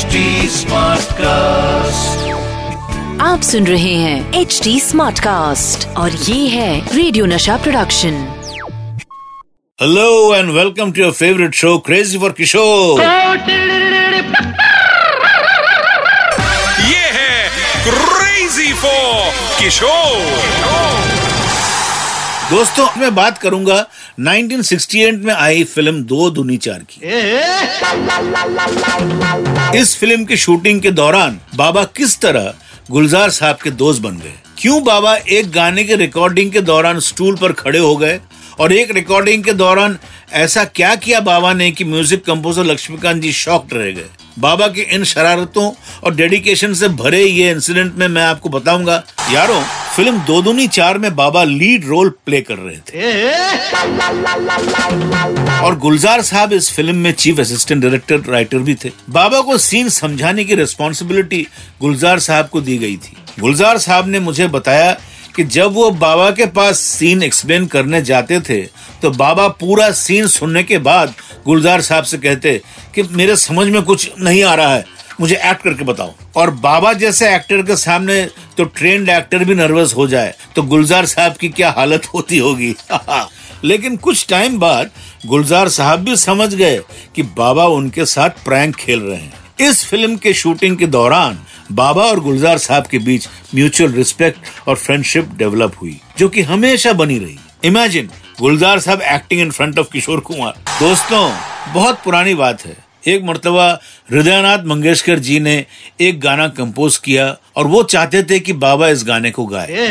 HD cast आप सुन रहे हैं एच डी स्मार्ट कास्ट और ये है radio Nasha production hello and welcome to your favorite show, Crazy for Kishore. ये है क्रेजी फॉर किशोर दोस्तों मैं बात करूँगा 1968 में आई फ़िल्म दो दुनी चार की इस फ़िल्म की शूटिंग के दौरान बाबा किस तरह गुलजार साहब के दोस्त बन गए? क्यों बाबा एक गाने के रिकॉर्डिंग के दौरान स्टूल पर खड़े हो गए? और एक रिकॉर्डिंग के दौरान ऐसा क्या किया बाबा ने कि music composer Laxmikant ji shocked रह गए? बाबा के इन शरारतों और डेडिकेशन से भरे ये इंसिडेंट में मैं आपको बताऊँगा। यारों फ़िल्म दो दुनी चार में बाबा लीड रोल प्ले कर रहे थे। और गुलजार साहब इस फ़िल्म में चीफ असिस्टेंट डायरेक्टर राइटर भी थे। बाबा को सीन समझाने की रिस्पॉन्सिबिलिटी गुलजार साहब को दी गई थी। गुलजार साहब ने मुझे बताया कि जब वो बाबा के पास सीन एक्सप्लेन करने जाते थे तो बाबा पूरा सीन सुनने के बाद गुलजार साहब से कहते कि मेरे समझ में कुछ नहीं आ रहा है मुझे एक्ट करके बताओ। और बाबा जैसे एक्टर के सामने तो ट्रेंड एक्टर भी नर्वस हो जाए तो गुलजार साहब की क्या हालत होती होगी? लेकिन कुछ टाइम बाद गुलजार साहब भी समझ गए कि बाबा उनके साथ प्रैंक खेल रहे हैं। इस फ़िल्म के शूटिंग के दौरान बाबा और गुलजार साहब के बीच म्यूचुअल रिस्पेक्ट और फ्रेंडशिप डेवलप हुई, जो कि हमेशा बनी रही। इमेजिन गुलजार साहब acting in front of Kishore Kumar. दोस्तों, बहुत पुरानी बात है। एक मरतबा हृदयनाथ मंगेशकर जी ने एक गाना कंपोज किया और वो चाहते थे कि बाबा इस गाने को गाए।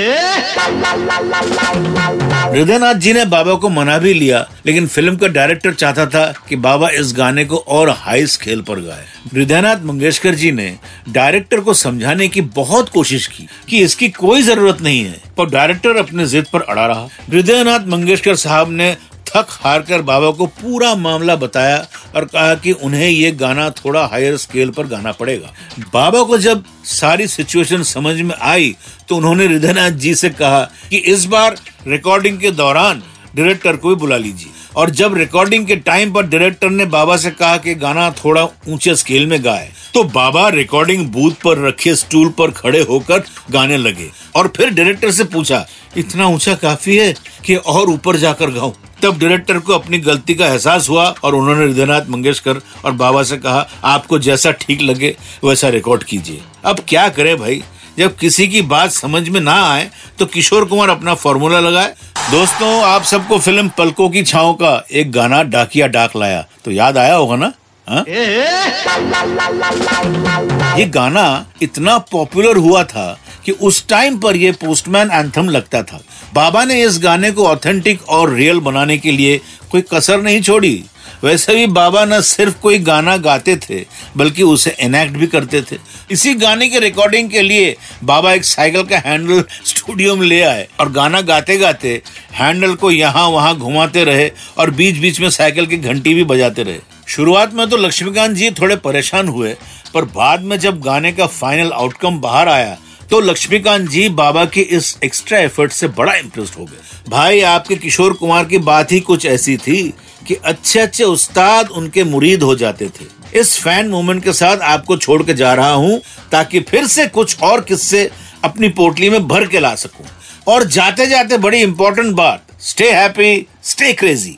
हृदयनाथ जी ने बाबा को मना भी लिया लेकिन फ़िल्म का डायरेक्टर चाहता था कि बाबा इस गाने को और हाई स्केल पर गाए। हृदयनाथ मंगेशकर जी ने डायरेक्टर को समझाने की बहुत कोशिश की कि इसकी कोई ज़रूरत नहीं है। पर डायरेक्टर अपने जिद पर अड़ा रहा। हृदयनाथ मंगेशकर साहब ने थक हार कर बाबा को पूरा मामला बताया और कहा कि उन्हें ये गाना थोड़ा हायर स्केल पर गाना पड़ेगा। बाबा को जब सारी सिचुएशन समझ में आई तो उन्होंने हृदयनाथ जी से कहा कि इस बार रिकॉर्डिंग के दौरान डायरेक्टर को भी बुला लीजिए। और जब रिकॉर्डिंग के टाइम पर डायरेक्टर ने बाबा से कहा कि गाना थोड़ा ऊँचे स्केल में गाए तो बाबा रिकॉर्डिंग बूथ पर रखे स्टूल पर खड़े होकर गाने लगे। और फिर डायरेक्टर से पूछा, इतना ऊँचा काफ़ी है कि और ऊपर जाकर गाऊं? तब डायरेक्टर को अपनी गलती का एहसास हुआ और उन्होंने हृदयनाथ मंगेशकर और बाबा से कहा, आपको जैसा ठीक लगे, वैसा रिकॉर्ड कीजिए। अब क्या करे भाई? जब किसी की बात समझ में ना आए तो किशोर कुमार अपना फॉर्मूला लगाए। दोस्तों आप सबको फ़िल्म पलकों की छाओं का एक गाना डाकिया डाक लाया। तो याद आया होगा ना? हाँ? ये गाना इतना पॉपुलर हुआ था कि उस टाइम पर यह पोस्टमैन एंथम लगता था। बाबा ने इस गाने को ऑथेंटिक और रियल बनाने के लिए कोई कसर नहीं छोड़ी। वैसे भी बाबा न सिर्फ़ कोई गाना गाते थे, बल्कि उसे एनेक्ट भी करते थे। इसी गाने के रिकॉर्डिंग के लिए बाबा एक साइकिल का हैंडल स्टूडियो में ले आए और गाना गाते गाते हैंडल को यहाँ वहाँ घुमाते रहे और बीच बीच में साइकिल की घंटी भी बजाते रहे। शुरुआत में तो लक्ष्मीकांत जी थोड़े परेशान हुए, पर बाद में जब गाने का फाइनल आउटकम बाहर आया तो लक्ष्मीकांत जी बाबा के इस एक्स्ट्रा एफर्ट से बड़ा इम्प्रेस हो गए। भाई, आपके किशोर कुमार की बात ही कुछ ऐसी थी कि अच्छे अच्छे उस्ताद उनके मुरीद हो जाते थे। इस फ़ैन मूवमेंट के साथ आपको छोड़ के जा रहा हूँ ताकि फिर से कुछ और किस्से अपनी पोटली में भर के ला सकूँ। और जाते जाते बड़ी इंपॉर्टेंट बात स्टे हैप्पी स्टे क्रेजी